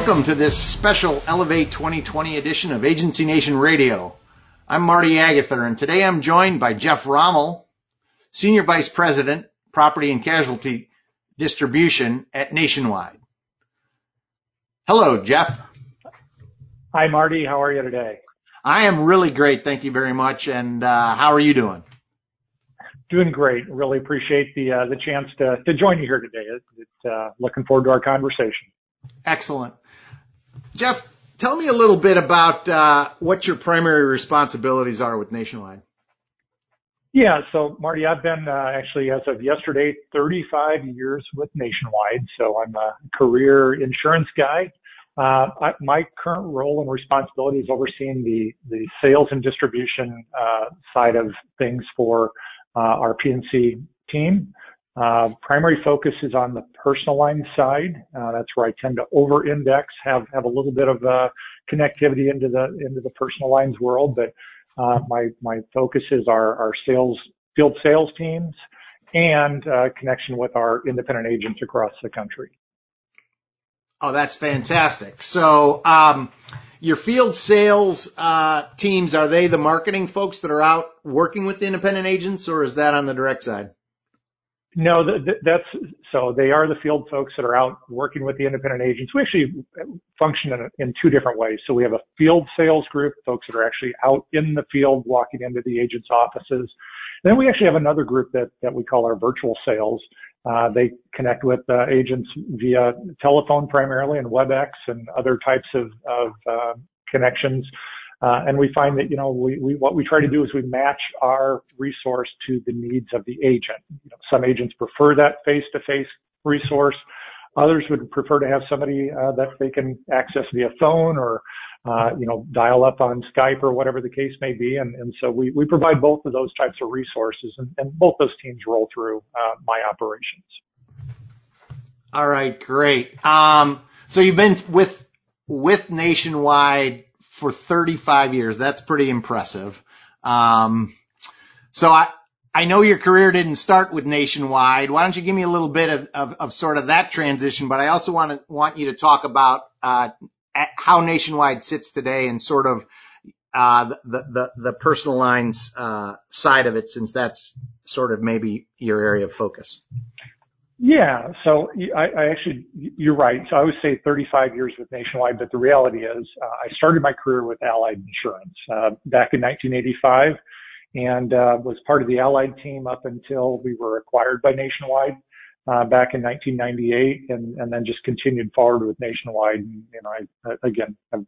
Welcome to this special Elevate 2020 edition of Agency Nation Radio. I'm Marty Agather, and today I'm joined by Jeff Rommel, Senior Vice President, Property and Casualty Distribution at Nationwide. Hello, Jeff. Hi, Marty. How are you today? I am really great. Thank you very much. And uh, how are you doing? Doing great. Really appreciate the uh, the chance to to join you here today. It's, uh, looking forward to our conversation. Excellent, Jeff. Tell me a little bit about uh, what your primary responsibilities are with Nationwide. Yeah, so Marty, I've been uh, actually as of yesterday 35 years with Nationwide. So I'm a career insurance guy. Uh, I, my current role and responsibility is overseeing the the sales and distribution uh, side of things for uh, our P&C team. Uh, primary focus is on the personal line side. Uh, that's where I tend to over-index, have have a little bit of uh, connectivity into the into the personal lines world, but uh, my my focus is our our sales field sales teams and uh, connection with our independent agents across the country. Oh, that's fantastic. So, um, your field sales uh, teams are they the marketing folks that are out working with independent agents, or is that on the direct side? No, that's so they are the field folks that are out working with the independent agents. We actually function in, in two different ways. So we have a field sales group, folks that are actually out in the field, walking into the agents' offices. Then we actually have another group that that we call our virtual sales. Uh, they connect with uh, agents via telephone primarily and WebEx and other types of, of uh, connections. Uh, and we find that, you know, we, we, what we try to do is we match our resource to the needs of the agent. You know, some agents prefer that face-to-face resource. Others would prefer to have somebody uh, that they can access via phone or, uh, you know, dial up on Skype or whatever the case may be. And, and so we, we provide both of those types of resources and, and both those teams roll through uh, my operations. All right, great. Um, so you've been with with Nationwide for 35 years. That's pretty impressive. Um, so I, I know your career didn't start with Nationwide. Why don't you give me a little bit of, of, of sort of that transition? But I also want to want you to talk about uh, how Nationwide sits today and sort of uh, the, the the personal lines uh, side of it, since that's sort of maybe your area of focus. Yeah. So I, I, actually, you're right. So I would say 35 years with Nationwide, but the reality is uh, I started my career with Allied Insurance uh, back in 1985 and uh, was part of the Allied team up until we were acquired by Nationwide uh, back in 1998 and, and then just continued forward with Nationwide. And, you know, I, again, I've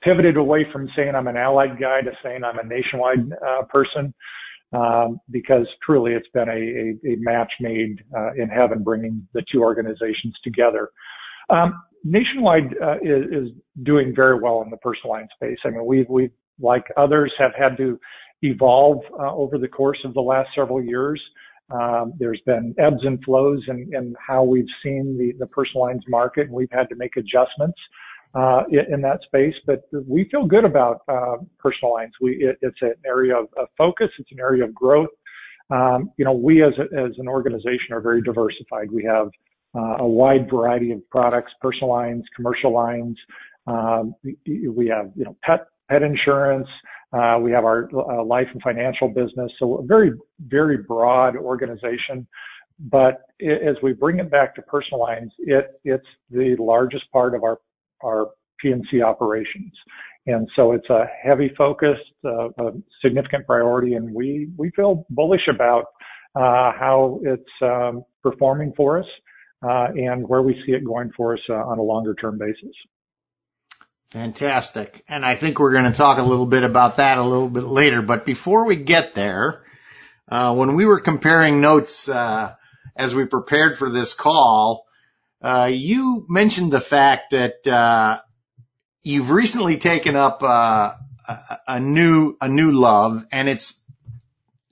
pivoted away from saying I'm an Allied guy to saying I'm a Nationwide uh, person um, because truly it's been a, a, a match made uh, in heaven, bringing the two organizations together. Um, Nationwide uh, is, is, doing very well in the personal line space. I mean, we've we've like others have had to evolve uh, over the course of the last several years. Um, there's been ebbs and flows in, in how we've seen the, the personal lines market, and we've had to make adjustments uh, in that space. But we feel good about uh, personal lines. We it, it's an area of, of, focus. It's an area of growth. Um, you know, we as a, as an organization are very diversified. We have uh, a wide variety of products, personal lines, commercial lines. Um, we have you know pet pet insurance. Uh, we have our uh, life and financial business. So a very very broad organization. But as we bring it back to personal lines, it it's the largest part of our our P&C operations. And so it's a heavy focus, uh, a significant priority, and we, feel bullish about uh, how it's um, performing for us uh, and where we see it going for us on a longer term basis. Fantastic. And I think we're going to talk a little bit about that a little bit later. But before we get there, when we were comparing notes as we prepared for this call, you mentioned the fact that uh, you've recently taken up uh, a, a, new a new love, and it's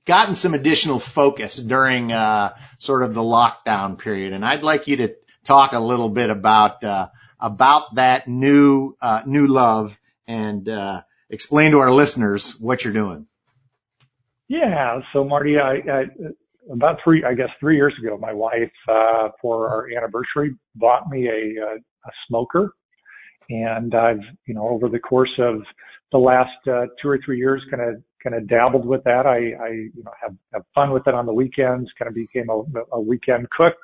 gotten some additional focus during uh, sort of the lockdown period. And I'd like you to talk a little bit about uh, about that new new love and explain to our listeners what you're doing. Yeah. So Marty, I, I about three, I guess three years ago, my wife, uh, for our anniversary bought me a, a, a smoker. And I've, you know, over the course of the last uh, two or three years, kind of kind of dabbled with that. I, I you know have have fun with it on the weekends. Kind of became a, a weekend cook.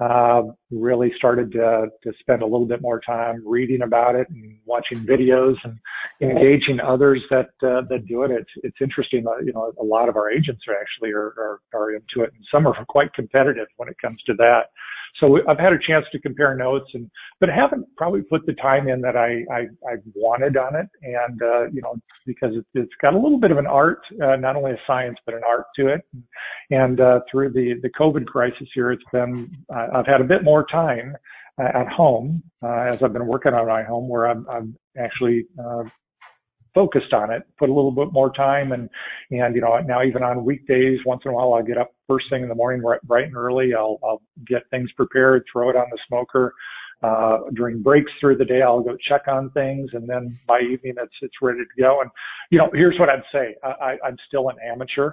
Uh, really started to, to spend a little bit more time reading about it and watching videos and engaging others that uh, that do it. It's it's interesting. You know, a lot of our agents are actually are, are are into it, and some are quite competitive when it comes to that. So I've had a chance to compare notes and, but haven't probably put the time in that I, I, I wanted on it. And, uh, you know, because it, it's got a little bit of an art, uh, not only a science, but an art to it. And, uh, through the, the COVID crisis here, it's been, uh, I've had a bit more time uh, at home, uh, as I've been working on my home where I'm, I'm actually, uh, focused on it, put a little bit more time and, and, you know, now even on weekdays, once in a while, I'll get up first thing in the morning, right, bright and early. I'll, I'll get things prepared, throw it on the smoker. Uh, during breaks through the day, I'll go check on things and then by evening it's, it's ready to go. And, you know, here's what I'd say. I, I, I'm still an amateur.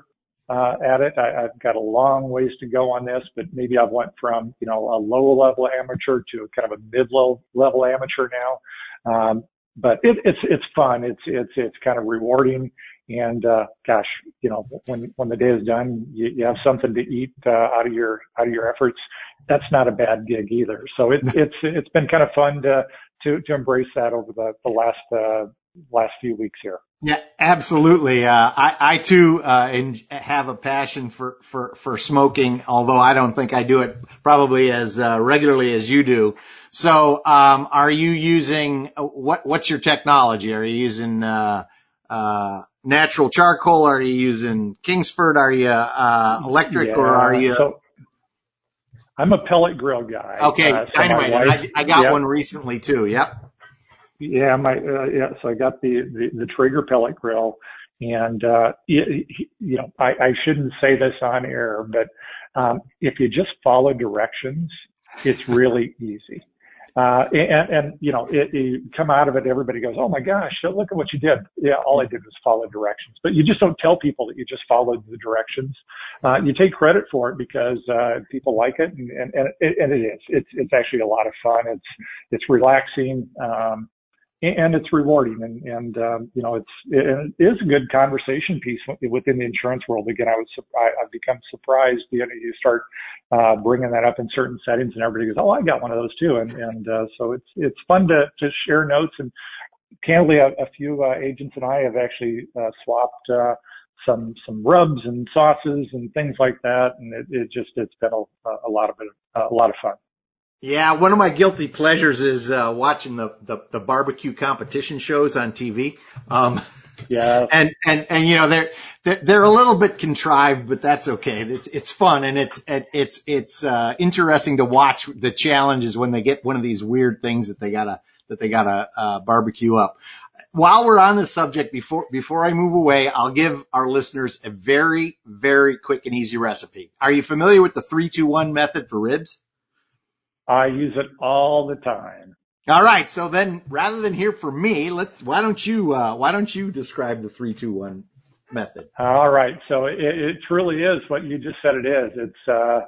Uh, at it. I, I've got a long ways to go on this, but maybe I've went from, you know, a low level amateur to kind of a mid level amateur now. Um, but it, it's it's fun. It's it's it's kind of rewarding. And uh, gosh, you know, when when the day is done, you, you have something to eat uh, out of your out of your efforts. That's not a bad gig either. So it, it's it's been kind of fun to to to embrace that over the the last uh, last few weeks here. Yeah, absolutely. Uh, I, I too, uh, in, have a passion for, for, for smoking, although I don't think I do it probably as, uh, regularly as you do. So, um, are you using, uh, what, what's your technology? Are you using, uh, uh, natural charcoal? Are you using Kingsford? Are you, uh, electric yeah, or are you? So I'm a pellet grill guy. Okay, uh, so dynamite. Wife, I, I got yep. one recently too. Yep. Yeah, my uh, yeah. So I got the, the the Traeger pellet grill, and uh, it, you know I, I shouldn't say this on air, but um, if you just follow directions, it's really easy. Uh, and, and, you know, it, you come out of it, everybody goes, Oh my gosh, look at what you did. Yeah, all I did was follow directions, but you just don't tell people that you just followed the directions. Uh, you take credit for it because, uh, people like it and, and, and, it, and it is. It's, it's actually a lot of fun. It's, it's relaxing. Um, and it's rewarding. And, and um, you know it's it is a good conversation piece within the insurance world. Again i was i've become surprised you know you start uh, bringing that up in certain settings and everybody goes oh i got one of those too. And and uh, so it's it's fun to to share notes. And candidly a, a few uh, agents and i have actually uh, swapped uh, some some rubs and sauces and things like that. And it, it just it's been a, a lot of it a lot of fun yeah, one of my guilty pleasures is uh, watching the, the, the barbecue competition shows on TV. Um, yeah, and and and you know they're they're, they're a little bit contrived, but that's okay. It's it's fun and it's it's it's uh, interesting to watch the challenges when they get one of these weird things that they gotta that they gotta uh, barbecue up. While we're on the subject, before before I move away, I'll give our listeners a very very quick and easy recipe. Are you familiar with the three two one method for ribs? I use it all the time. All right. So then rather than hear from me, let's, why don't you, uh, why don't you describe the three, two, one method? All right. So it, it truly is what you just said it is. It's, uh,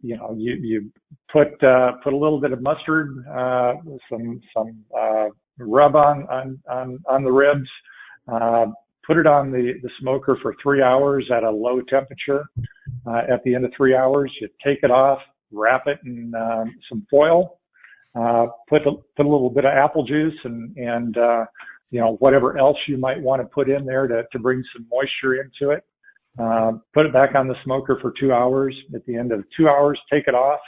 you know, you, you put, uh, put a little bit of mustard, uh, some, some, uh, rub on, on, on, on the ribs, uh, put it on the, the smoker for three hours at a low temperature. Uh, at the end of three hours, you take it off, wrap it in um, some foil, uh, put a, put a little bit of apple juice and and uh, you know whatever else you might want to put in there to to bring some moisture into it. Uh, put it back on the smoker for two hours. At the end of two hours, take it off,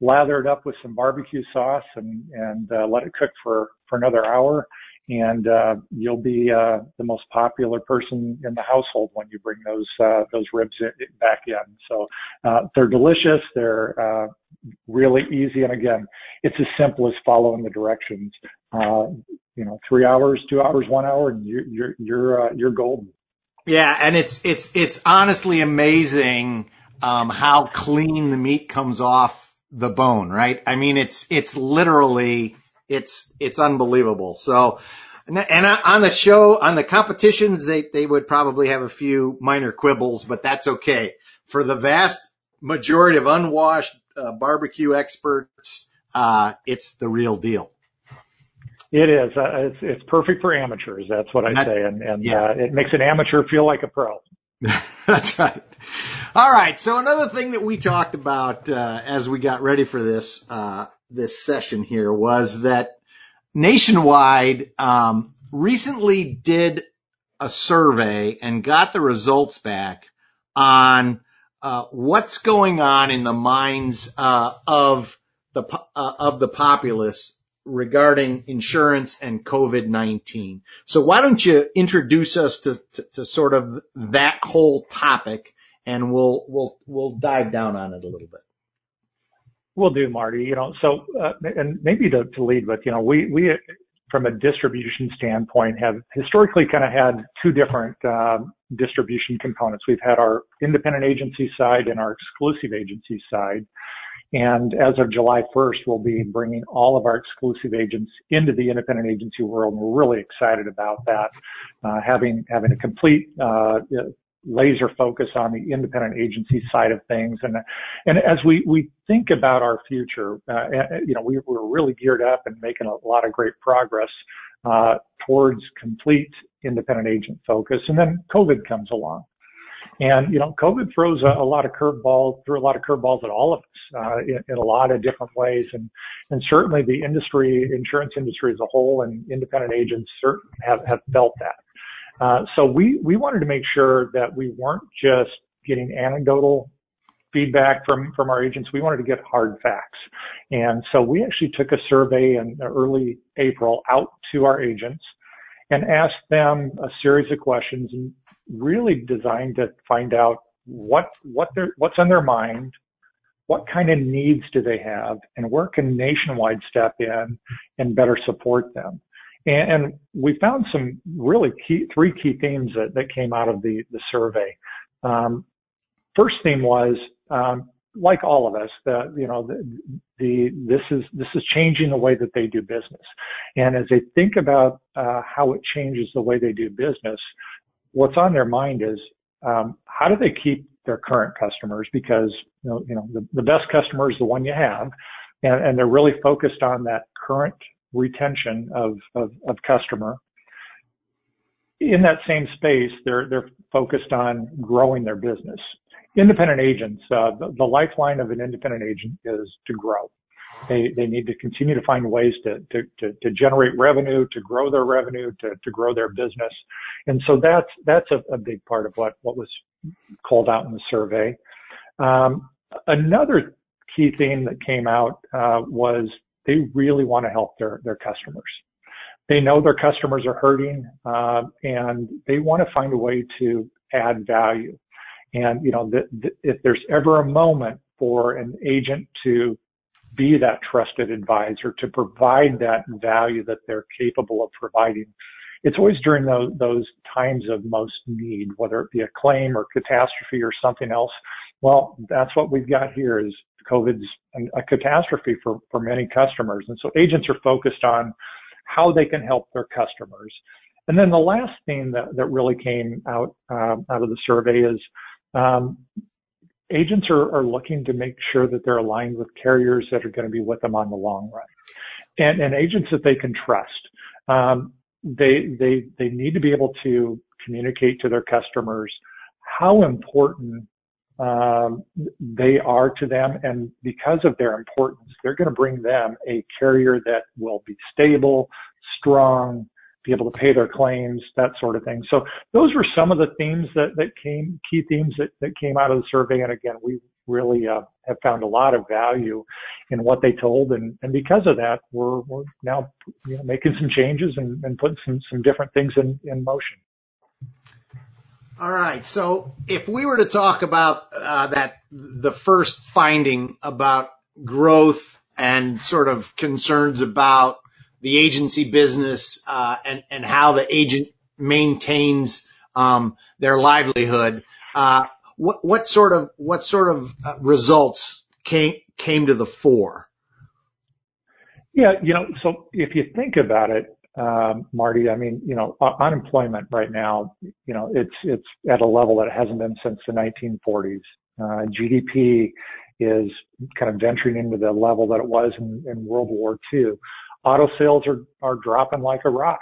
lather it up with some barbecue sauce, and and uh, let it cook for for another hour and uh, you'll be uh, the most popular person in the household when you bring those uh, those ribs in, back in. So uh, they're delicious. They're uh, really easy, and again, it's as simple as following the directions. Uh, you know, three hours, two hours, one hour, and you're you're you're, you're golden. Yeah, and it's it's it's honestly amazing um, how clean the meat comes off the bone, right? I mean, it's it's literally it's, it's unbelievable. So, and, on the show, on the competitions, they, they would probably have a few minor quibbles, but that's okay. For the vast majority of unwashed uh, barbecue experts, uh, it's the real deal. It is. Uh, it's it's perfect for amateurs. That's what I that, say, and and yeah. uh, it makes an amateur feel like a pro. That's right. All right. So another thing that we talked about uh, as we got ready for this uh, this session here was that Nationwide um, recently did a survey and got the results back on uh, what's going on in the minds uh, of the uh, of the populace regarding insurance and COVID-19. So why don't you introduce us to, to, to, sort of that whole topic and we'll, we'll, we'll dive down on it a little bit. We'll do, Marty. You know, so, uh, and maybe to, to lead with, you know, we, we, from a distribution standpoint, have historically kind of had two different uh, distribution components. We've had our independent agency side and our exclusive agency side. And as of July 1st, we'll be bringing all of our exclusive agents into the independent agency world. And we're really excited about that, uh, having having a complete uh, laser focus on the independent agency side of things. And and as we we think about our future, uh, you know, we, we're really geared up and making a lot of great progress uh, towards complete independent agent focus. And then COVID comes along. And, you know, COVID throws a, a lot of curveballs, threw a lot of curveballs at all of us, uh, in, in, a lot of different ways. And, and certainly the industry, insurance industry as a whole and independent agents have, have felt that. Uh, so we, we wanted to make sure that we weren't just getting anecdotal feedback from, from our agents. We wanted to get hard facts. And so we actually took a survey in early April out to our agents and asked them a series of questions and really designed to find out what what what's on their mind, what kind of needs do they have, and where can Nationwide step in and better support them. And, and we found some really key three key themes that, that came out of the the survey. Um, first theme was um, like all of us, you know the, the this is this is changing the way that they do business, and as they think about uh, how it changes the way they do business, what's on their mind is um, how do they keep their current customers because you know, you know the, the best customer is the one you have and, and they're really focused on that current retention of, of, of customer in that same space they're they're focused on growing their business independent agents uh, the, the lifeline of an independent agent is to grow they, they need to continue to find ways to, to, to, to generate revenue, to grow their revenue, to, to grow their business. And so that's, that's a, a big part of what, what was called out in the survey. Um, another key theme that came out uh, was they really want to help their, their customers. They know their customers are hurting, uh, and they want to find a way to add value. And you know, the, the, if there's ever a moment for an agent to be that trusted advisor, to provide that value that they're capable of providing. It's always during those, those times of most need, whether it be a claim or catastrophe or something else. Well, that's what we've got here is COVID's a catastrophe for, for many customers. And so agents are focused on how they can help their customers. And then the last thing that, that really came out, uh, out of the survey is, um, agents are, are looking to make sure that they're aligned with carriers that are going to be with them on the long run and, and agents that they can trust. Um, they, they, they need to be able to communicate to their customers how important um, they are to them. And because of their importance, they're going to bring them a carrier that will be stable, strong, be able to pay their claims, that sort of thing. So those were some of the themes that, that came, key themes that, that came out of the survey. And again, we really uh, have found a lot of value in what they told. And, and because of that, we're, we're now you know, making some changes and, and putting some, some different things in, in motion. All right. So if we were to talk about uh, that, the first finding about growth and sort of concerns about the agency business uh, and and how the agent maintains um, their livelihood. Uh, what what sort of what sort of uh, results came came to the fore? Yeah, you know, so if you think about it, um, Marty, I mean, you know, unemployment right now, you know, it's it's at a level that it hasn't been since the 1940s. Uh, GDP is kind of venturing into the level that it was in, in World War II auto sales are, are dropping like a rock.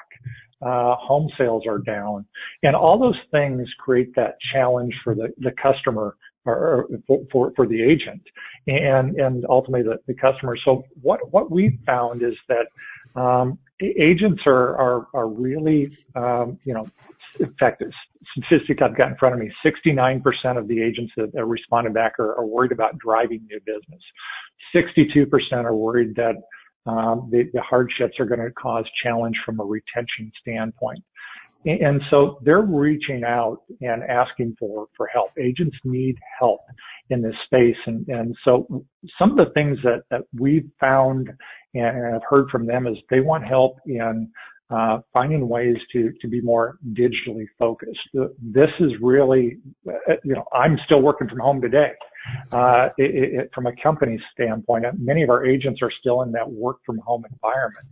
Uh, home sales are down and all those things create that challenge for the, the customer or, for, for, for the agent and, and ultimately the, the customer. So what, what we found is that, um, agents are, are, are really, um, you know, in fact, statistic I've got in front of me, 69% of the agents that are responded back are, are worried about driving new business. 62% are worried that um, the, the hardships are going to cause challenge from a retention standpoint. And so they're reaching out and asking for, for help. Agents need help in this space. And, and so some of the things that, that we've found and I've heard from them is they want help in uh, finding ways to, to be more digitally focused. This is really, uh, you know, I'm still working from home today. Uh, it, it, from a company standpoint, many of our agents are still in that work from home environment.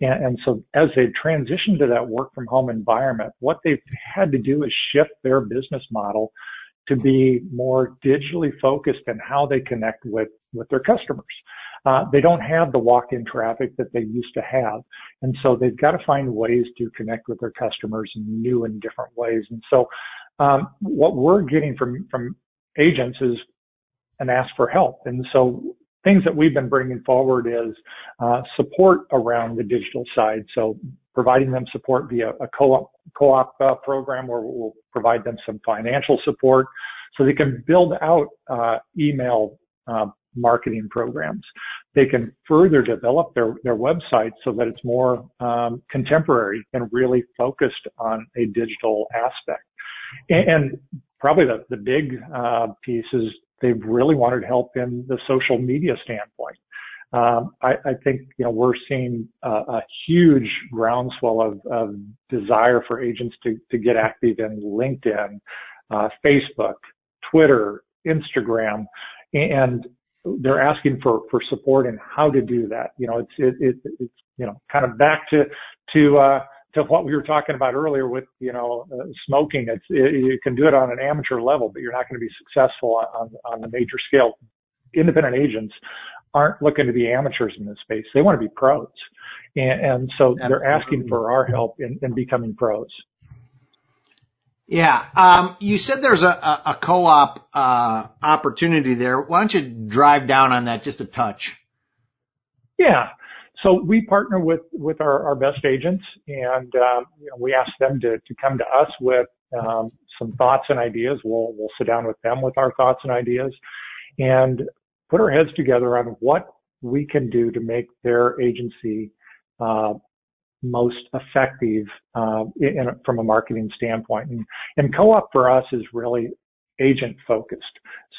And, and so as they transition to that work from home environment, what they've had to do is shift their business model to be more digitally focused in how they connect with, with their customers. Uh, they don't have the walk-in traffic that they used to have. And so they've got to find ways to connect with their customers in new and different ways. And so, um, what we're getting from, from agents is an ask for help. And so things that we've been bringing forward is uh, support around the digital side. So providing them support via a co-op, co-op uh, program where we'll provide them some financial support so they can build out uh, email uh, marketing programs. They can further develop their, their website so that it's more um, contemporary and really focused on a digital aspect. And, and probably the, the big uh, piece is they've really wanted help in the social media standpoint. Um, I, I, think you know we're seeing a, a huge groundswell of, of, desire for agents to, to get active in LinkedIn, uh, Facebook, Twitter, Instagram, and they're asking for, for support and how to do that. You know, it's it, it, it's you know kind of back to to uh, to what we were talking about earlier with you know uh, smoking. It's it, you can do it on an amateur level, but you're not going to be successful on on the major scale. Independent agents aren't looking to be amateurs in this space; they want to be pros, and, and so Absolutely. they're asking for our help in, in becoming pros. Yeah, um, you said there's a, a, a co-op uh, opportunity there. Why don't you drive down on that just a touch? Yeah. So we partner with with our, our best agents, and um, you know, we ask them to to come to us with um, some thoughts and ideas. We'll we'll sit down with them with our thoughts and ideas, and put our heads together on what we can do to make their agency uh, most effective uh, in, from a marketing standpoint. And, and co-op for us is really agent focused.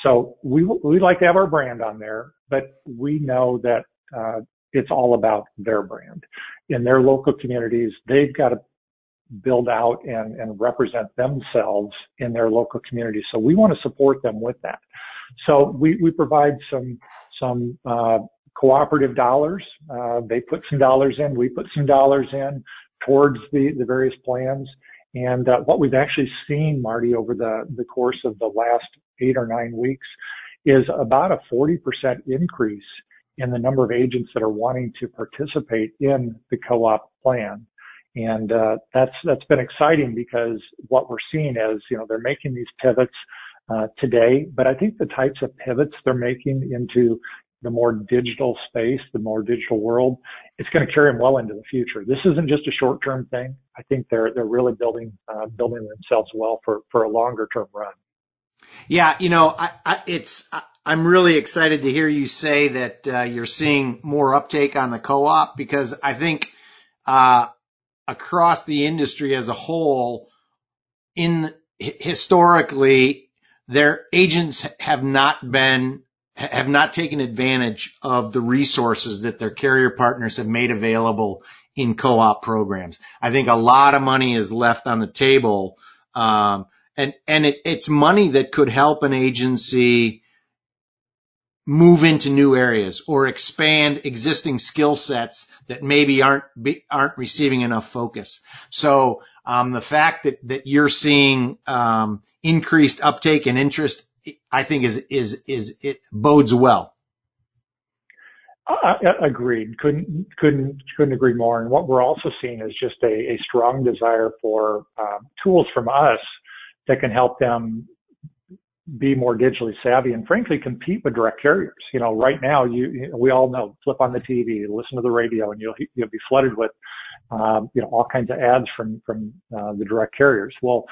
So we we like to have our brand on there, but we know that uh, it's all about their brand. In their local communities, they've got to build out and, and represent themselves in their local community. So we want to support them with that. So we, we provide some, some, uh, cooperative dollars. Uh, they put some dollars in, we put some dollars in towards the, the various plans. And uh, what we've actually seen, Marty, over the, the course of the last eight or nine weeks is about a 40% increase in the number of agents that are wanting to participate in the co-op plan. And uh, that's that's been exciting because what we're seeing is, you know, they're making these pivots uh, today, but I think the types of pivots they're making into the more digital space, the more digital world, it's going to carry them well into the future. This isn't just a short-term thing. I think they're they're really building uh, building themselves well for for a longer-term run. Yeah, you know, I, I, it's I'm really excited to hear you say that uh, you're seeing more uptake on the co-op because I think uh, across the industry as a whole, in historically, their agents have not been have not taken advantage of the resources that their carrier partners have made available in co-op programs. I think a lot of money is left on the table, um, and and it, it's money that could help an agency move into new areas or expand existing skill sets that maybe aren't aren't receiving enough focus. So um, the fact that that you're seeing um, increased uptake and interest, I think is is is it bodes well. Uh, agreed. Couldn't couldn't couldn't agree more. And what we're also seeing is just a, a strong desire for um, tools from us that can help them be more digitally savvy and frankly compete with direct carriers. You know, right now you, we all know flip on the TV, listen to the radio, and you'll you'll be flooded with um, you know all kinds of ads from from uh, the direct carriers. Well,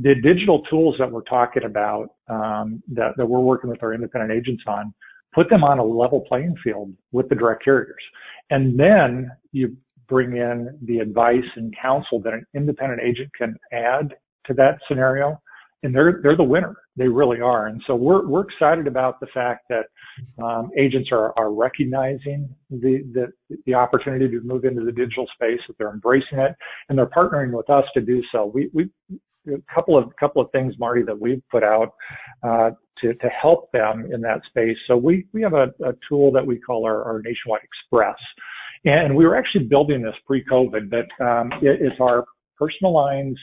the digital tools that we're talking about um, that that we're working with our independent agents on put them on a level playing field with the direct carriers. And then you bring in the advice and counsel that an independent agent can add to that scenario. And they're, they're the winner. They really are. And so we're, we're excited about the fact that, um, agents are, are recognizing the, the, the opportunity to move into the digital space, that they're embracing it, and they're partnering with us to do so. We, we, a couple of couple of things, Marty, that we've put out uh, to to help them in that space. So we we have a, a tool that we call our, our, Nationwide Express, and we were actually building this pre-COVID, but um, it, it's our personal lines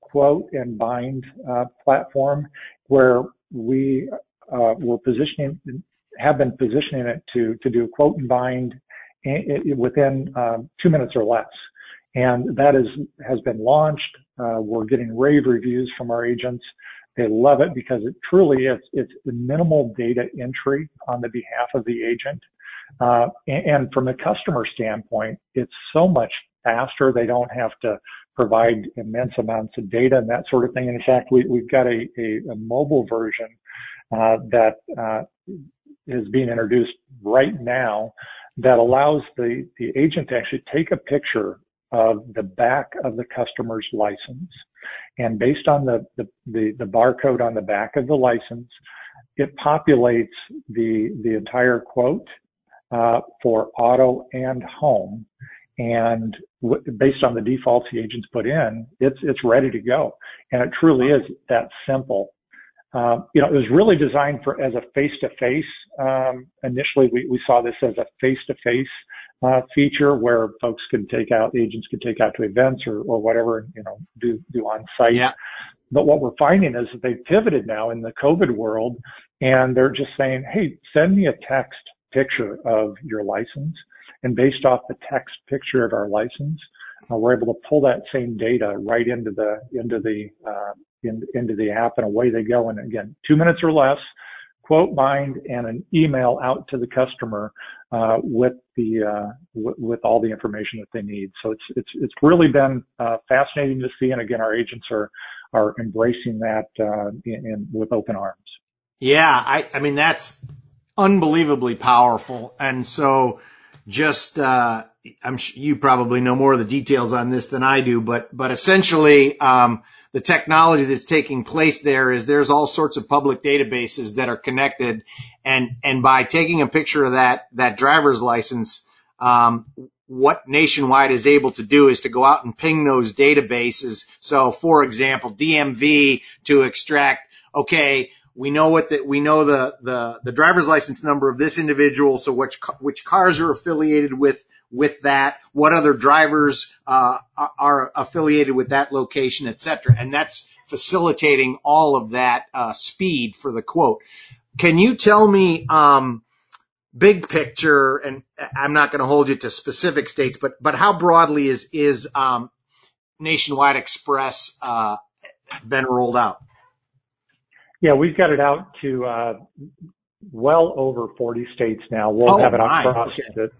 quote and bind uh, platform where we uh, were positioning have been positioning it to to do quote and bind within um, two minutes or less. And that is, has been launched. Uh, we're getting rave reviews from our agents. They love it because it truly is, it's the minimal data entry on the behalf of the agent. Uh, and, and from a customer standpoint, it's so much faster. They don't have to provide immense amounts of data and that sort of thing. And in fact, we, have got a, a, a, mobile version uh, that uh, is being introduced right now that allows the, the agent to actually take a picture of the back of the customer's license. And based on the, the, the, the barcode on the back of the license, it populates the, the entire quote uh, for auto and home. And w- based on the defaults the agents put in, it's, it's ready to go. And it truly is that simple. Uh, you know, it was really designed for as a face-to-face. Um, initially, we, we saw this as a face-to-face uh, feature where folks can take out, agents can take out to events or, or whatever, you know, do, do on site. Yeah. But what we're finding is that they've pivoted now in the COVID world and they're just saying, Hey, send me a text picture of your license. And based off the text picture of our license, uh, we're able to pull that same data right into the, into the, uh, in, into the app and away they go. And again, two minutes or less, quote bind and an email out to the customer uh, with the uh, w- with all the information that they need. So it's it's it's really been uh, fascinating to see, and again, our agents are are embracing that uh, in, in, with open arms. Yeah, I I mean that's unbelievably powerful, and so just uh, I'm you probably know more of the details on this than I do, but but essentially. Um, the technology that's taking place there is there's all sorts of public databases that are connected and, and by taking a picture of that, that driver's license, um, what Nationwide is able to do is to go out and ping those databases. So for example, DMV to extract, okay, we know what the, we know the, the, the driver's license number of this individual. So which, which cars are affiliated with with that, what other drivers uh, are affiliated with that location, et cetera. And that's facilitating all of that uh, speed for the quote. Can you tell me, um, big picture, and I'm not going to hold you to specific states, but but how broadly is is um, Nationwide Express uh, been rolled out? Yeah, we've got it out to uh, well over 40 states now. We'll oh, have it across the,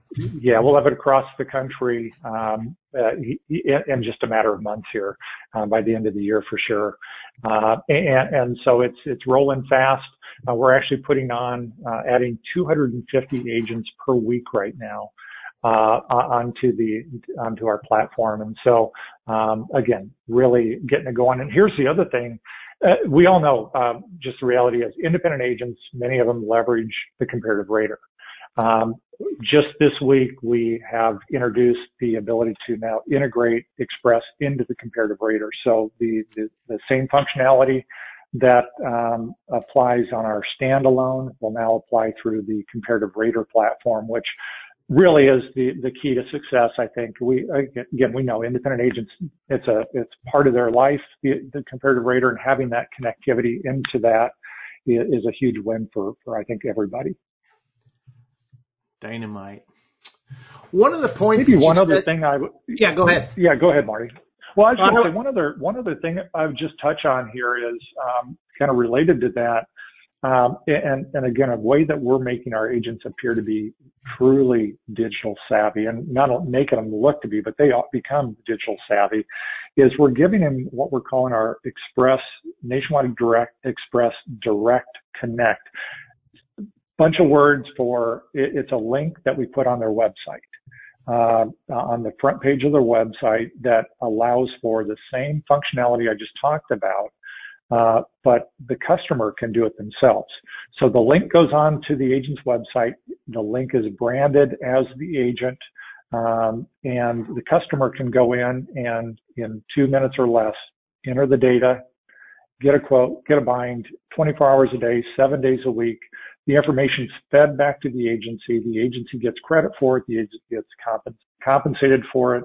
yeah, we'll have it across the country, um, uh, in just a matter of months here, uh, by the end of the year for sure. Uh, and, and so it's, it's rolling fast. Uh, we're actually putting on, uh, adding 250 agents per week right now. Uh, onto the onto our platform, and so um, again, really getting it going. And here's the other thing uh, we all know um, just the reality is independent agents, many of them leverage the comparative rater. Um, just this week, we have introduced the ability to now integrate Express into the comparative rater. So the, the, the same functionality that um, applies on our standalone will now apply through the comparative rater platform, which really is the, the key to success. I think we, again, we know independent agents, it's a, it's part of their life, the, the comparative rater and having that connectivity into that is a huge win for, for I think everybody. Dynamite. One of the points. Maybe one other said, thing I would. Yeah, go ahead. Yeah, go ahead, Marty. Well, I was going to say one other one other thing I would just touch on here is um, kind of related to that. Um, and, and again, a way that we're making our agents appear to be truly digital savvy and not making them look to be, but they become digital savvy is we're giving them what we're calling our express nationwide direct express direct connect. Bunch of words for it, it's a link that we put on their website uh, on the front page of their website that allows for the same functionality I just talked about uh, but the customer can do it themselves. So the link goes on to the agent's website. The link is branded as the agent, um, and the customer can go in and in two minutes or less enter the data, get a quote, get a bind, 24 hours a day, seven days a week. The information is fed back to the agency. The agency gets credit for it. The agency gets compensated for it.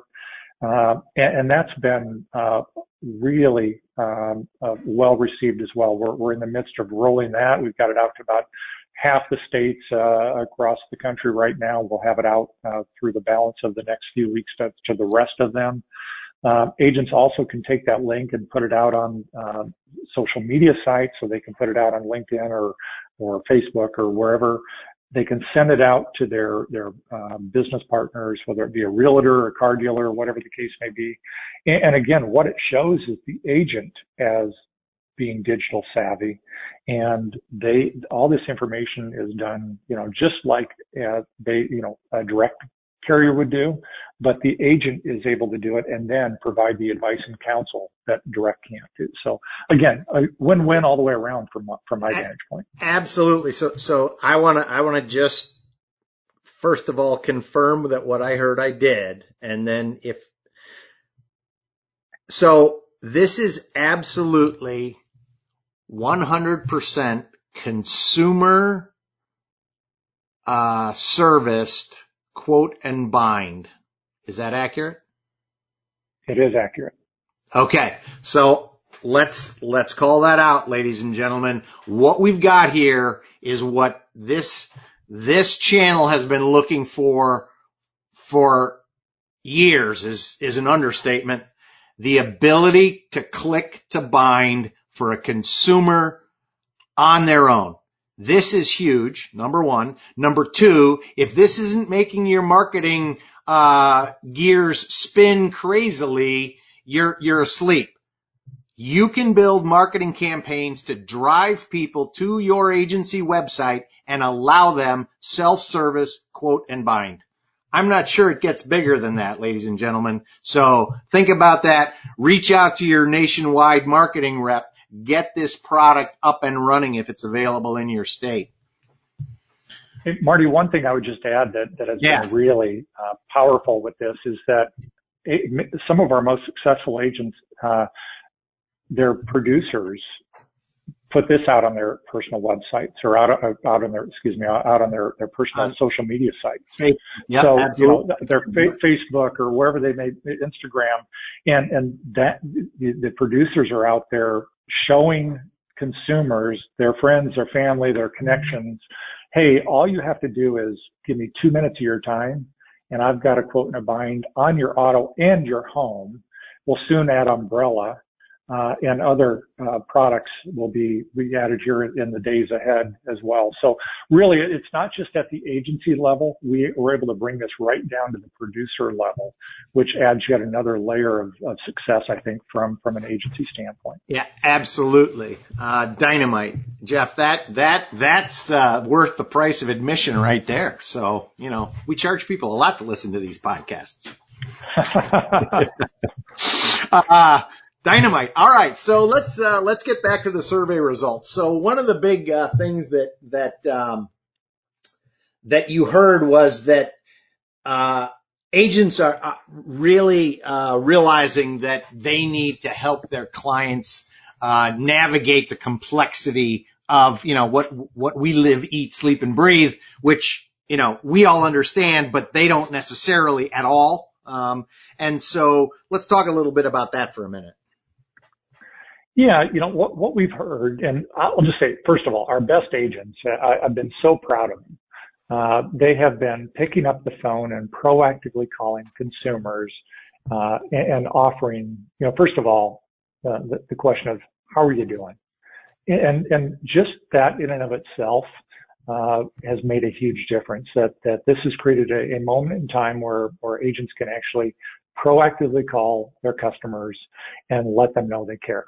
Uh, and, and, that's been uh, really um, uh, well received as well. We're, we're in the midst of rolling that. We've got it out to about half the states uh, across the country right now. We'll have it out uh, through the balance of the next few weeks to, to the rest of them. Uh, agents also can take that link and put it out on uh, social media sites, so they can put it out on LinkedIn or or Facebook or wherever they can send it out to their their um, business partners, whether it be a realtor, or a car dealer, or whatever the case may be. And, and again, what it shows is the agent as being digital savvy, and they all this information is done, you know, just like uh, they, you know, a direct carrier would do, but the agent is able to do it and then provide the advice and counsel that direct can't do. So again, a win-win all the way around from from my vantage point. Absolutely. So so I want to I want to just first of all confirm that what I heard I did and then if so this is absolutely 100% consumer uh, serviced quote and bind. Is that accurate? It is accurate. Okay. So let's, let's call that out, ladies and gentlemen. What we've got here is what this, this channel has been looking for for years is, is an understatement. The ability to click to bind for a consumer on their own. This is huge. Number one. Number two, if this isn't making your marketing uh, gears spin crazily, you're you're asleep. You can build marketing campaigns to drive people to your agency website and allow them self-service quote and bind. I'm not sure it gets bigger than that, ladies and gentlemen. So think about that. Reach out to your nationwide marketing rep get this product up and running if it's available in your state. Hey, Marty, one thing I would just add that, that has yeah. been really uh, powerful with this is that it, some of our most successful agents, uh, their producers put this out on their personal websites or out, out on their, excuse me, out on their, their personal uh, social media sites. Yep, so, absolutely. you know, their fa- Facebook or wherever they may, Instagram and, and that the, the producers are out there showing consumers, their friends, their family, their connections, hey, all you have to do is give me two minutes of your time and I've got a quote in a bind on your auto and your home. We'll soon add umbrella uh, and other uh, products will be added here in the days ahead as well. So really, it's not just at the agency level. We were able to bring this right down to the producer level, which adds yet another layer of, of success, I think, from from an agency standpoint. Yeah, absolutely. Uh, dynamite, Jeff. That that that's uh, worth the price of admission right there. So you know, we charge people a lot to listen to these podcasts. Dynamite. All right, so let's uh, let's get back to the survey results. So one of the big uh, things that that um, that you heard was that uh, agents are uh, really uh, realizing that they need to help their clients uh, navigate the complexity of you know what what we live, eat, sleep, and breathe, which you know we all understand, but they don't necessarily at all. Um, and so let's talk a little bit about that for a minute. Yeah, you know what what we've heard, and I'll just say first of all, our best agents. I, have been so proud of them. uh, they have been picking up the phone and proactively calling consumers uh, and, and, offering, you know, first of all, uh, the, the, question of how are you doing, and and just that in and of itself uh, has made a huge difference. That that this has created a, a moment in time where where agents can actually proactively call their customers and let them know they care.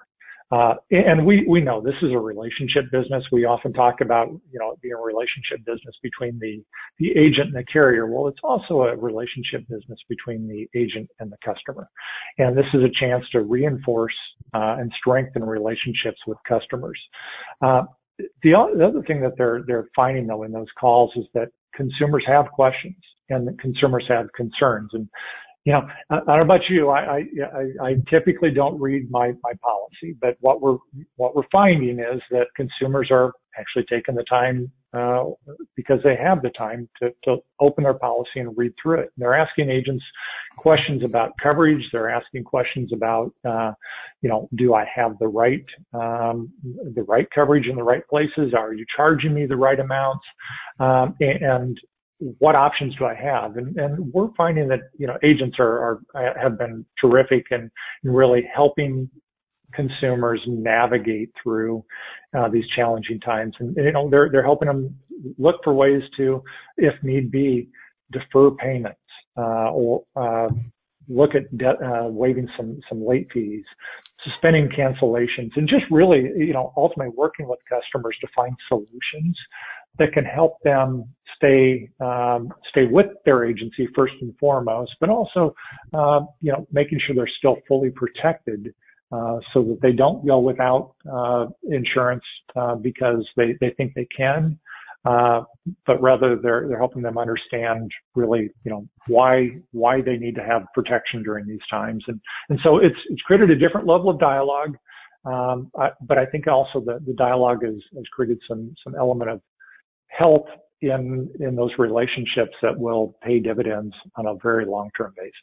Uh, and we, we know this is a relationship business. We often talk about, you know, being a relationship business between the, the agent and the carrier. Well, it's also a relationship business between the agent and the customer. And this is a chance to reinforce uh, and strengthen relationships with customers. Uh, the, the other thing that they're, they're finding though in those calls is that consumers have questions and that consumers have concerns. And you know, I don't know about you. I, I, I typically don't read my, my policy, but what we're, what we're finding is that consumers are actually taking the time, uh, because they have the time to, to open their policy and read through it. They're asking agents questions about coverage. They're asking questions about, uh, you know, do I have the right, um, the right coverage in the right places? Are you charging me the right amounts? Um, and, what options do I have? And, and we're finding that, you know, agents are, are have been terrific in really helping consumers navigate through uh, these challenging times. And, you know, they're, they're helping them look for ways to, if need be, defer payments, uh, or, uh, look at de- uh, waiving some, some late fees, suspending cancellations, and just really, you know, ultimately working with customers to find solutions that can help them stay um, stay with their agency first and foremost, but also uh, you know making sure they're still fully protected uh, so that they don't go without uh, insurance uh, because they, they think they can, uh, but rather they're they're helping them understand really you know why why they need to have protection during these times and and so it's it's created a different level of dialogue. Um, I, but I think also the, the dialogue has, has created some some element of health in in those relationships that will pay dividends on a very long term basis.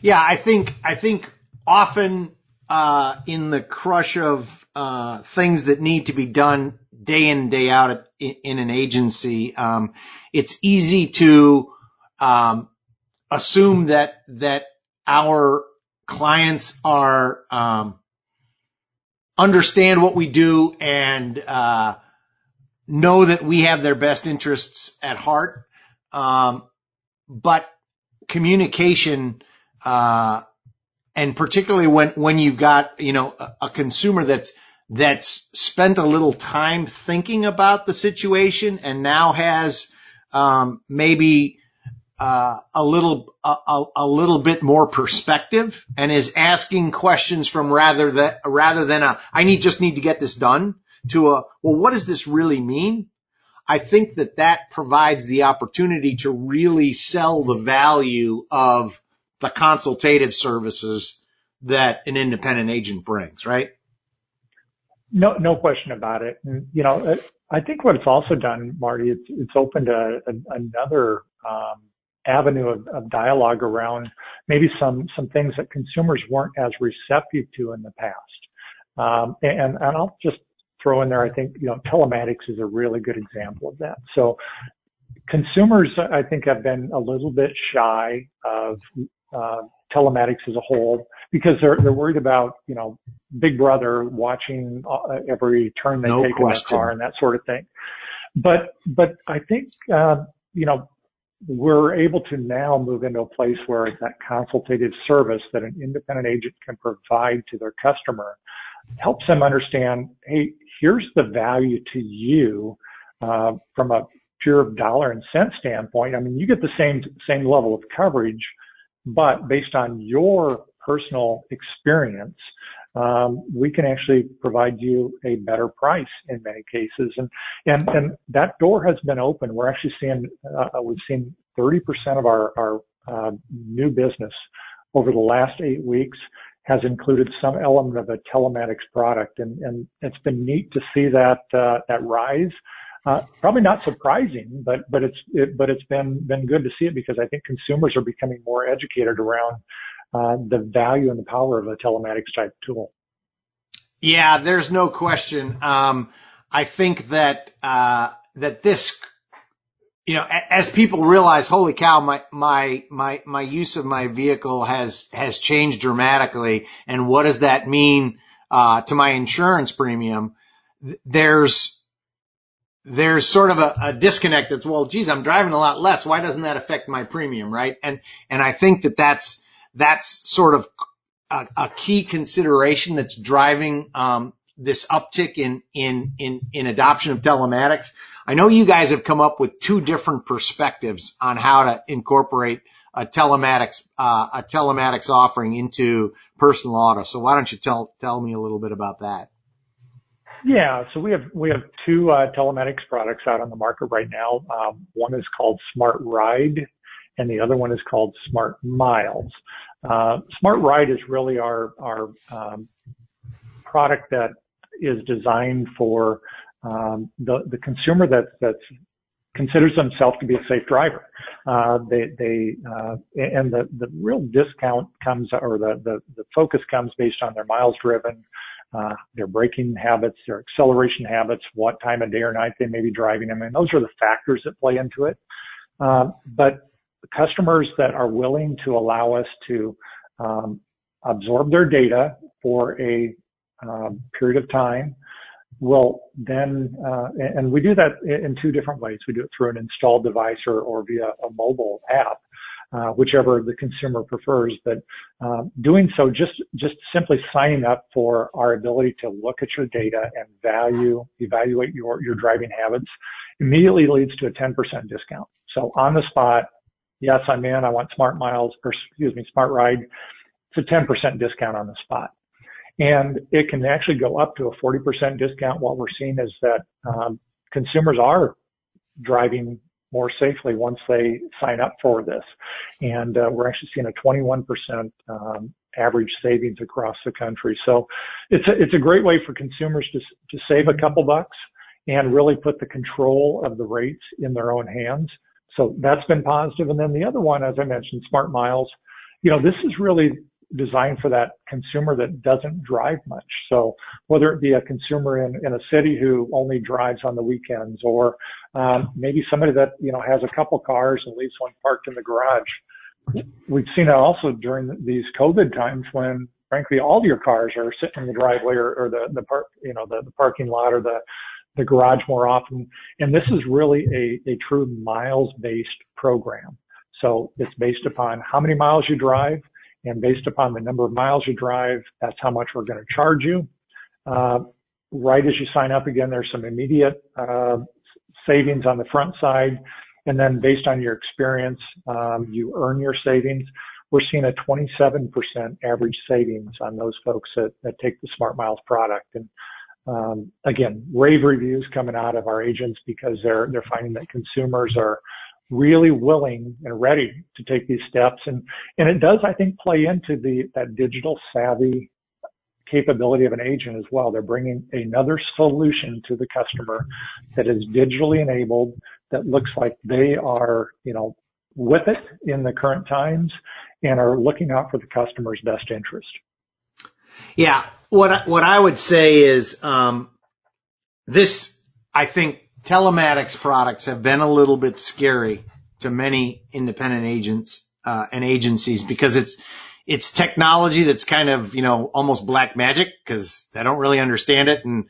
Yeah, I think I think often uh, in the crush of uh, things that need to be done day in day out in, in an agency, um, it's easy to um, assume that that our clients are um, understand what we do and uh, know that we have their best interests at heart. Um, but communication, uh, and particularly when, when you've got, you know, a, a, consumer that's, that's spent a little time thinking about the situation and now has, um, maybe, uh, a little, a, a, little bit more perspective and is asking questions from rather that, rather than a, I need, just need to get this done to a, well, what does this really mean? I think that that provides the opportunity to really sell the value of the consultative services that an independent agent brings, right? No, no question about it. You know, I think what it's also done, Marty, it's, it's opened a, a, another um, avenue of, of, dialogue around maybe some some things that consumers weren't as receptive to in the past. Um, and, and I'll just throw in there, I think, you know, telematics is a really good example of that. So consumers, I think, have been a little bit shy of uh, telematics as a whole because they're they're worried about you know Big Brother watching uh, every turn they no take question. in their car and that sort of thing. But but I think uh, you know we're able to now move into a place where that consultative service that an independent agent can provide to their customer helps them understand, hey, here's the value to you uh, from a pure dollar and cent standpoint. I mean, you get the same same level of coverage, but based on your personal experience, um, we can actually provide you a better price in many cases. And and and that door has been open. We're actually seeing uh, we've seen 30% of our our uh, new business over the last eight weeks has included some element of a telematics product, and, and it's been neat to see that uh, that rise. Uh, probably not surprising, but but it's it, but it's been been good to see it because I think consumers are becoming more educated around uh, the value and the power of a telematics type tool. Yeah, there's no question. Um, I think that uh, that this you know, as people realize, holy cow, my, my, my, my use of my vehicle has, has changed dramatically. And what does that mean, uh, to my insurance premium? There's, there's sort of a, a disconnect that's, well, geez, I'm driving a lot less. Why doesn't that affect my premium? Right. And, and I think that that's, that's sort of a, a key consideration that's driving, um, this uptick in, in, in, in adoption of telematics. I know you guys have come up with two different perspectives on how to incorporate a telematics, uh, a telematics offering into personal auto. So why don't you tell, tell me a little bit about that? Yeah, so we have we have two uh, telematics products out on the market right now. Um, one is called Smart Ride, and the other one is called Smart Miles. Uh, Smart Ride is really our our um, product that is designed for um, the the consumer that that considers themselves to be a safe driver. Uh, they they uh, and the the real discount comes or the, the the focus comes based on their miles driven, uh, their braking habits, their acceleration habits, what time of day or night they may be driving them, and those are the factors that play into it. Uh, but customers that are willing to allow us to um, absorb their data for a um, period of time will then, uh, and we do that in two different ways. We do it through an installed device or, or via a mobile app, uh, whichever the consumer prefers. But uh, doing so, just just simply signing up for our ability to look at your data and value, evaluate your your driving habits, immediately leads to a 10% discount. So on the spot, yes, I'm in. I want Smart Miles, or excuse me, Smart Ride. It's a 10% discount on the spot. And it can actually go up to a 40% discount. What we're seeing is that um, consumers are driving more safely once they sign up for this. And uh, we're actually seeing a 21% um, average savings across the country. So it's a, it's a great way for consumers to, to save a couple bucks and really put the control of the rates in their own hands. So that's been positive. And then the other one, as I mentioned, Smart Miles, you know, this is really designed for that consumer that doesn't drive much. So whether it be a consumer in, in a city who only drives on the weekends or um, maybe somebody that, you know, has a couple cars and leaves one parked in the garage. We've seen it also during these COVID times when frankly all your cars are sitting in the driveway or, or the, the park, you know, the, the parking lot or the, the garage more often. And this is really a, a true miles based program. So it's based upon how many miles you drive, and based upon the number of miles you drive, that's how much we're going to charge you. Uh, right as you sign up again, there's some immediate uh, savings on the front side. And then based on your experience, um, you earn your savings. We're seeing a 27% average savings on those folks that, that take the Smart Miles product. And um, again, rave reviews coming out of our agents because they're they're finding that consumers are really willing and ready to take these steps. And, and it does, I think, play into the, that digital savvy capability of an agent as well. They're bringing another solution to the customer that is digitally enabled, that looks like they are, you know, with it in the current times and are looking out for the customer's best interest. Yeah. What, what I would say is, um, this, I think telematics products have been a little bit scary to many independent agents uh, and agencies because it's it's technology that's kind of you know almost black magic because I don't really understand it and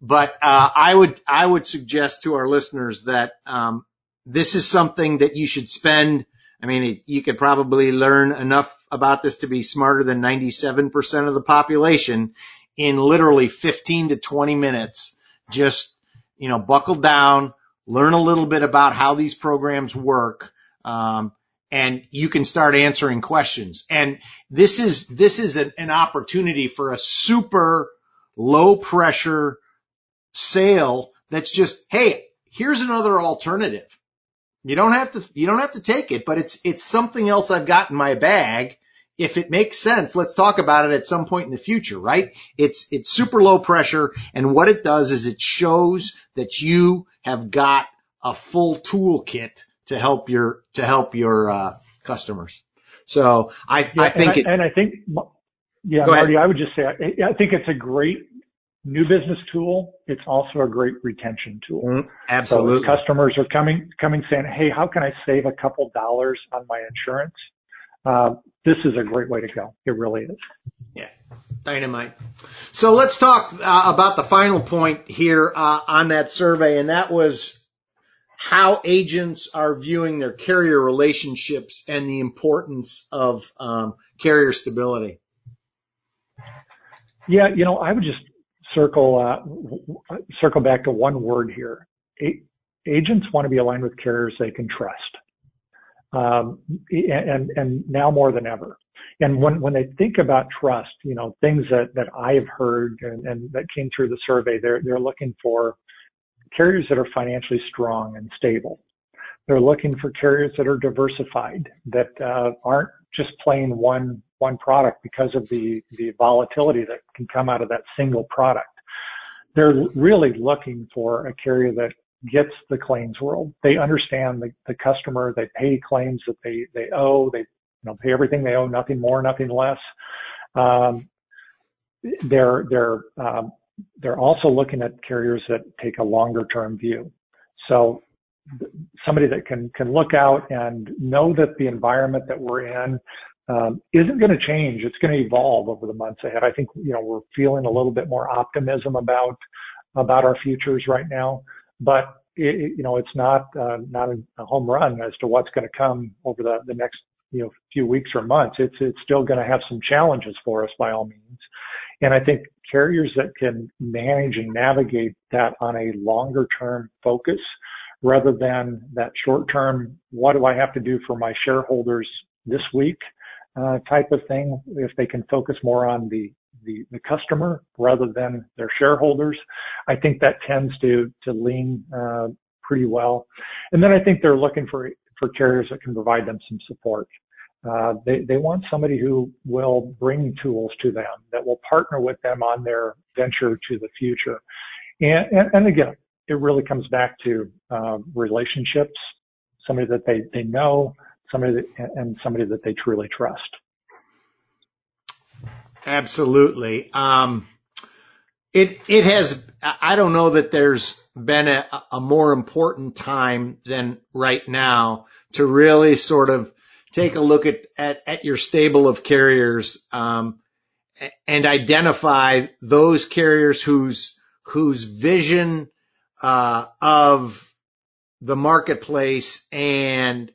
but uh, I would I would suggest to our listeners that um, this is something that you should spend. I mean, you could probably learn enough about this to be smarter than 97% of the population in literally 15 to 20 minutes. Just you know, buckle down, learn a little bit about how these programs work. Um, and you can start answering questions. And this is, this is an, an opportunity for a super low pressure sale that's just, Hey, here's another alternative. You don't have to, you don't have to take it, but it's, it's something else I've got in my bag if it makes sense, let's talk about it at some point in the future, right? It's, it's super low pressure. And what it does is it shows that you have got a full toolkit to help your, to help your, uh, customers. So I, yeah, I think and I, it, and I think, yeah, Marty. I would just say, I, I think it's a great new business tool. It's also a great retention tool. Mm, absolutely. So customers are coming, coming saying, Hey, how can I save a couple dollars on my insurance? Uh, this is a great way to go. It really is. Yeah. Dynamite. So let's talk uh, about the final point here uh, on that survey, and that was how agents are viewing their carrier relationships and the importance of um, carrier stability. Yeah, you know, I would just circle uh, circle back to one word here. A- agents want to be aligned with carriers they can trust, um, and and now more than ever. And when when they think about trust, you know, things that that I have heard and, and that came through the survey, they're they're looking for carriers that are financially strong and stable. They're looking for carriers that are diversified, that uh, aren't just playing one one product because of the the volatility that can come out of that single product. They're really looking for a carrier that gets the claims world. They understand the, the customer. They pay claims that they they owe. They you know pay everything they owe, nothing more, nothing less. Um, they're they're um, they're also looking at carriers that take a longer term view. So somebody that can can look out and know that the environment that we're in um, isn't going to change. It's going to evolve over the months ahead. I think you know we're feeling a little bit more optimism about about our futures right now, but it, you know it's not uh, not a home run as to what's going to come over the the next you know few weeks or months. It's it's still going to have some challenges for us by all means. And I think carriers that can manage and navigate that on a longer term focus rather than that short term, what do I have to do for my shareholders this week uh, type of thing, if they can focus more on the, the, the customer rather than their shareholders, I think that tends to, to lean uh, pretty well. And then I think they're looking for, for carriers that can provide them some support. Uh, they, they want somebody who will bring tools to them, that will partner with them on their venture to the future. And, and, and again, it really comes back to uh, relationships, somebody that they, they know, somebody that, and somebody that they truly trust. Absolutely. Um, it it has. I don't know that there's been a, a more important time than right now to really sort of take a look at, at, at your stable of carriers, um, and identify those carriers whose, whose vision, uh, of the marketplace and,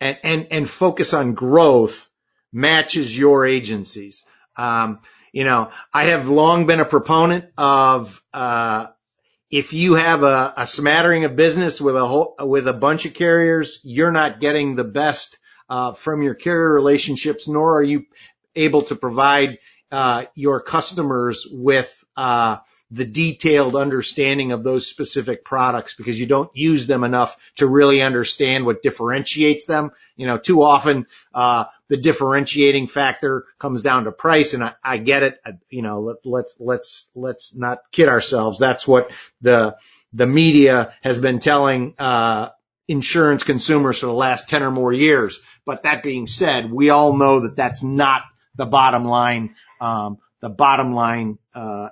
and, and, and focus on growth matches your agencies. Um, you know, I have long been a proponent of, uh, if you have a, a, smattering of business with a whole, with a bunch of carriers, you're not getting the best uh, from your carrier relationships, nor are you able to provide uh, your customers with uh, the detailed understanding of those specific products because you don't use them enough to really understand what differentiates them. You know, too often, uh, the differentiating factor comes down to price and I, I get it. I, you know, let, let's, let's, let's not kid ourselves. That's what the, the media has been telling, uh, insurance consumers for the last 10 or more years. But that being said, we all know that that's not the bottom line, um, the bottom line, uh,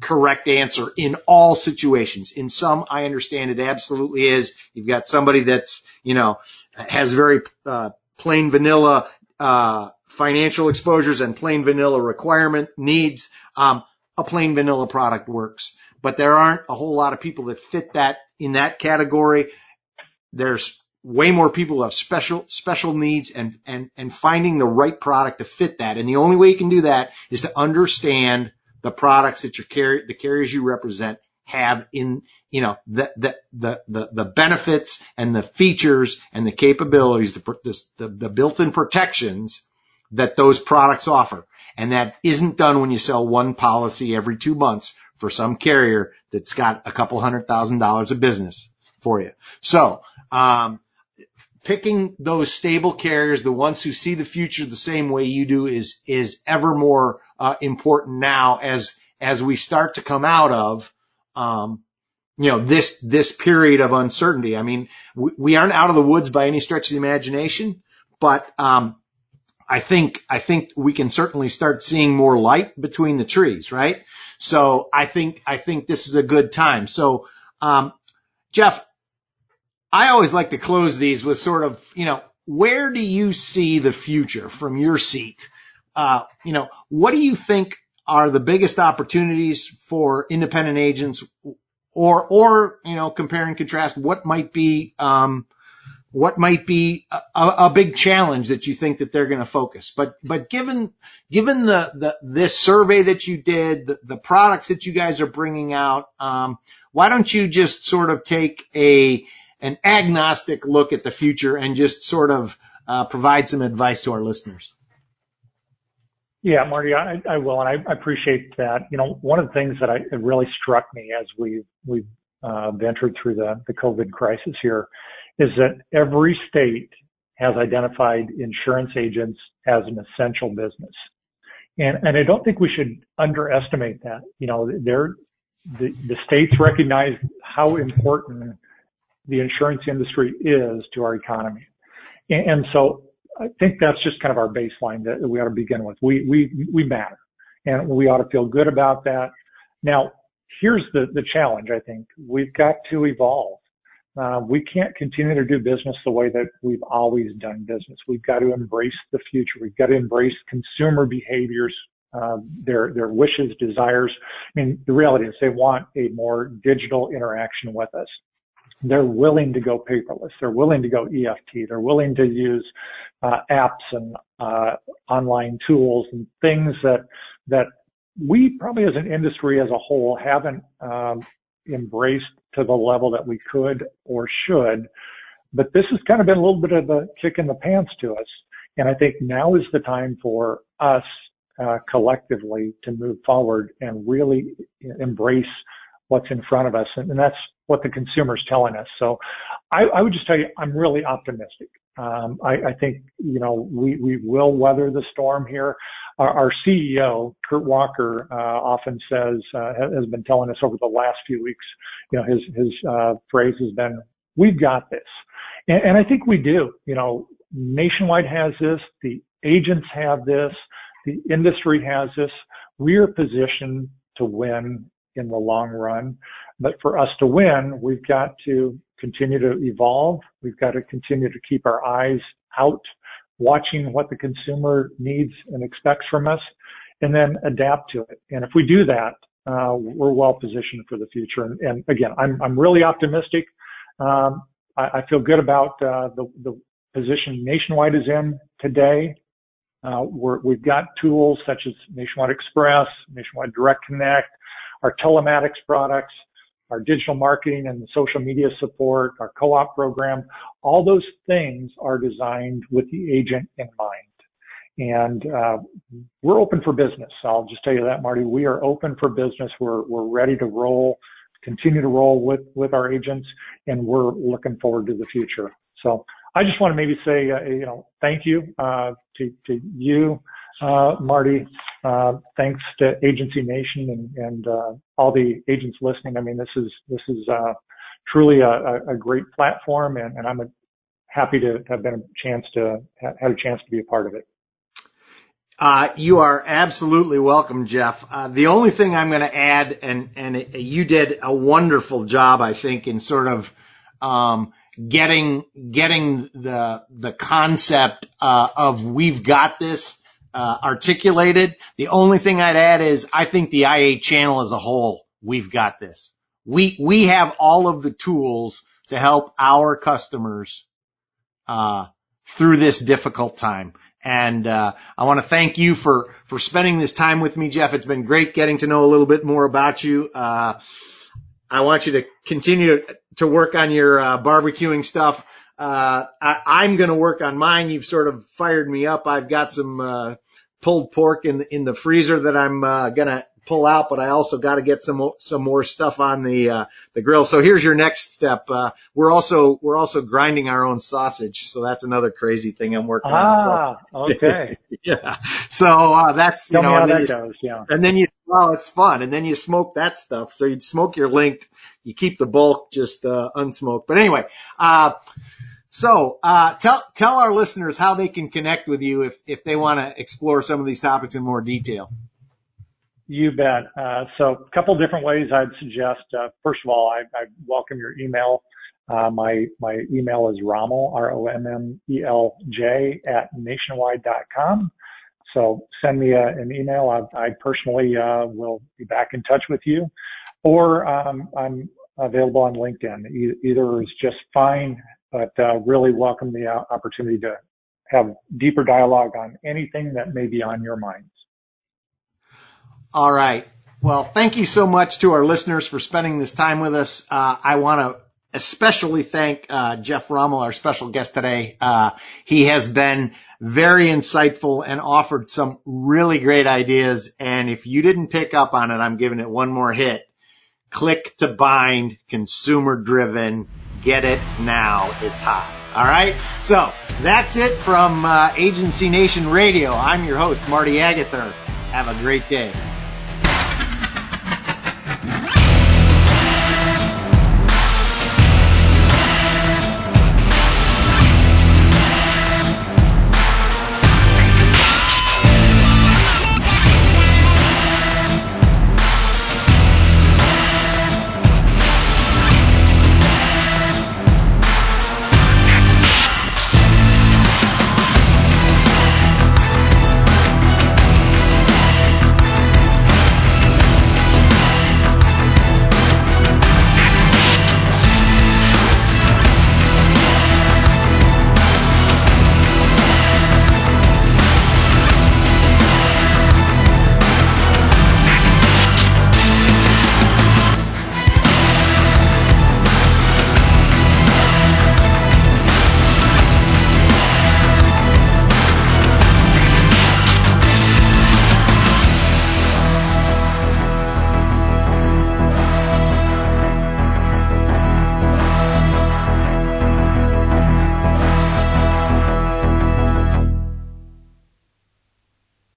correct answer in all situations. In some, I understand it absolutely is. You've got somebody that's, you know, has very, uh, plain vanilla, uh, financial exposures and plain vanilla requirement needs. Um, a plain vanilla product works, but there aren't a whole lot of people that fit that in that category. There's way more people who have special, special needs and, and, and finding the right product to fit that. And the only way you can do that is to understand the products that your carrier, the carriers you represent have in, you know, the, the, the, the, the benefits and the features and the capabilities, the, the, the built-in protections that those products offer. And that isn't done when you sell one policy every two months for some carrier that's got a couple hundred thousand dollars of business for you. So, um, picking those stable carriers, the ones who see the future the same way you do is, is ever more, uh, important now as, as we start to come out of, um, you know, this, this period of uncertainty. I mean, we, we aren't out of the woods by any stretch of the imagination, but, um, I think, I think we can certainly start seeing more light between the trees, right? So I think, I think this is a good time. So, um, Jeff, I always like to close these with sort of, you know, where do you see the future from your seat? Uh, you know, what do you think are the biggest opportunities for independent agents or, or, you know, compare and contrast what might be, um, what might be a, a, big challenge that you think that they're going to focus. But, but given, given the, the, this survey that you did, the, the products that you guys are bringing out, um, why don't you just sort of take a, an agnostic look at the future and just sort of, uh, provide some advice to our listeners? Yeah, Marty, I, will, and I, appreciate that. You know, one of the things that it really struck me as we we've uh, ventured through the, the COVID crisis here is that every state has identified insurance agents as an essential business. And, and I don't think we should underestimate that. You know, the, the states recognize how important the insurance industry is to our economy. And so I think that's just kind of our baseline that we ought to begin with. We, we, we matter and we ought to feel good about that. Now, here's the, the challenge, I think. We've got to evolve. Uh, we can't continue to do business the way that we've always done business. We've got to embrace the future. We've got to embrace consumer behaviors, uh, their their wishes, desires. I mean, the reality is they want a more digital interaction with us. They're willing to go paperless. They're willing to go EFT. They're willing to use uh, apps and uh, online tools and things that that we probably as an industry as a whole haven't um, embraced to the level that we could or should. But this has kind of been a little bit of a kick in the pants to us. And I think now is the time for us uh, collectively to move forward and really embrace what's in front of us. And, that's what the consumer's telling us. So I, I, would just tell you, I'm really optimistic. Um, I, I, think, you know, we, we will weather the storm here. Our, our CEO, Kirt Walker, uh, often says, uh, has been telling us over the last few weeks, you know, his, his, uh, phrase has been, we've got this. And, and I think we do, you know, Nationwide has this, the agents have this, the industry has this. We're positioned to win in the long run. But for us to win, we've got to continue to evolve. We've got to continue to keep our eyes out, watching what the consumer needs and expects from us, and then adapt to it. And if we do that, uh, we're well positioned for the future. And, and again, I'm, I'm really optimistic. Um, I, I, feel good about uh, the, the position Nationwide is in today. Uh, we have got tools such as Nationwide Express, Nationwide Direct Connect, our telematics products, our digital marketing and social media support, our co-op program, all those things are designed with the agent in mind. And uh, we're open for business. I'll just tell you that, Marty. We are open for business. We're we're ready to roll, continue to roll with with our agents, and we're looking forward to the future. So I just want to maybe say, uh, you know, thank you uh, to to you, Marty, uh, thanks to Agency Nation and, uh, all the agents listening. I mean, this is this is uh, truly a, great platform, and, I'm happy to have been a chance to had a chance to be a part of it. Uh, you are absolutely welcome, Jeff. Uh, the only thing I'm going to add, and you did a wonderful job, I think, in sort of um, getting getting the the concept uh, of we've got this uh, articulated. The only thing I'd add is I think the IA channel as a whole, we've got this. We, we have all of the tools to help our customers, uh, through this difficult time. And, uh, I want to thank you for, for spending this time with me, Jeff. It's been great getting to know a little bit more about you. Uh, I want you to continue to work on your, uh, barbecuing stuff. Uh, I, am going to work on mine. You've sort of fired me up. I've got some, uh, pulled pork in, in the freezer that I'm, uh, going to pull out, but I also got to get some, some more stuff on the, uh, the grill. So here's your next step. Uh, we're also, we're also grinding our own sausage. So that's another crazy thing I'm working ah, on. So, okay. yeah. So, uh, that's, Tell you know, me how that you, goes. Yeah. And then you, well, it's fun. And then you smoke that stuff. So you smoke your linked, you keep the bulk just, uh, unsmoked. But anyway, uh, So, uh, tell, tell our listeners how they can connect with you if, if they want to explore some of these topics in more detail. You bet. Uh, so a couple different ways I'd suggest. Uh, first of all, I, I welcome your email. Uh, my, my email is rommel, R-O-M-M-E-L-J at nationwide.com. So send me a, an email. I, I personally, uh, will be back in touch with you or, um, I'm available on LinkedIn. E- either is just fine but uh, really welcome the opportunity to have deeper dialogue on anything that may be on your minds. All right. Well, thank you so much to our listeners for spending this time with us. Uh, I want to especially thank uh, Jeff Rommel, our special guest today. Uh, he has been very insightful and offered some really great ideas. And if you didn't pick up on it, I'm giving it one more hit. Click to bind, consumer driven Get it now. It's hot. All right. So that's it from uh, Agency Nation Radio. I'm your host, Marty Agather. Have a great day.